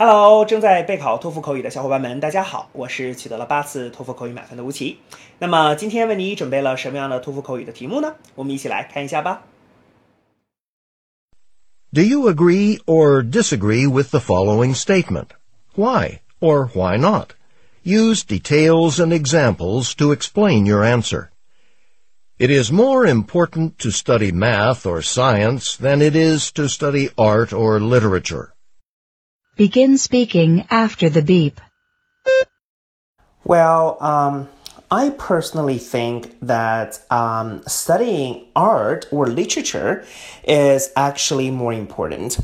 Hello，正在备考托福口语的小伙伴们，大家好，我是取得了八次托福口语满分的吴奇。那么今天为你准备了什么样的托福口语的题目呢？我们一起来看一下吧。Do you agree or disagree with the following statement? Why or why not? Use details and examples to explain your answer. It is more important to study math or science than it is to study art or literature. Begin speaking after the beep. Well, um, I personally think that um, studying art or literature is actually more important.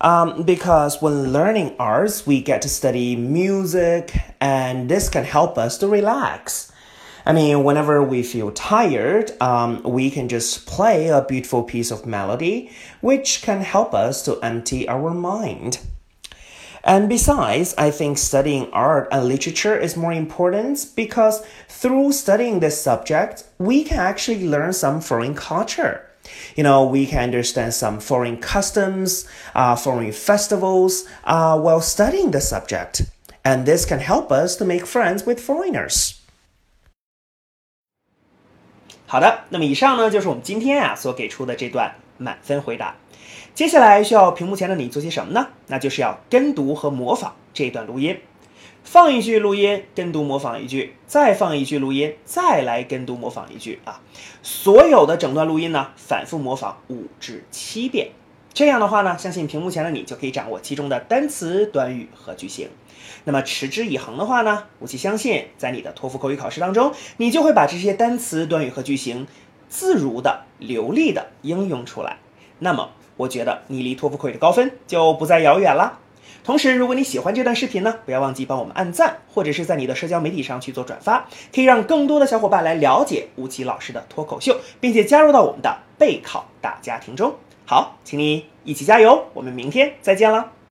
Um, because when learning arts, we get to study music, and this can help us to relax. I mean, whenever we feel tired, um, we can just play a beautiful piece of melody, which can help us to empty our mind. And besides, I think studying art and literature is more important because through studying this subject, we can actually learn some foreign culture. You know, we can understand some foreign customs, uh, foreign festivals uh, while studying the subject. And this can help us to make friends with foreigners. 好的，那么以上呢就是我们今天啊所给出的这段 满分回答。接下来需要屏幕前的你做些什么呢？那就是要跟读和模仿这段录音，放一句录音，跟读模仿一句，再放一句录音，再来跟读模仿一句啊！所有的整段录音呢，反复模仿五至七遍。这样的话呢，相信屏幕前的你就可以掌握其中的单词、短语和句型。那么持之以恒的话呢，吴奇相信在你的托福口语考试当中，你就会把这些单词、短语和句型自如的、流利的应用出来。那么。我觉得你离托福口语的高分就不再遥远了。同时，如果你喜欢这段视频呢，不要忘记帮我们按赞，或者是在你的社交媒体上去做转发，可以让更多的小伙伴来了解吴奇老师的脱口秀，并且加入到我们的备考大家庭中。好，请你一起加油，我们明天再见了。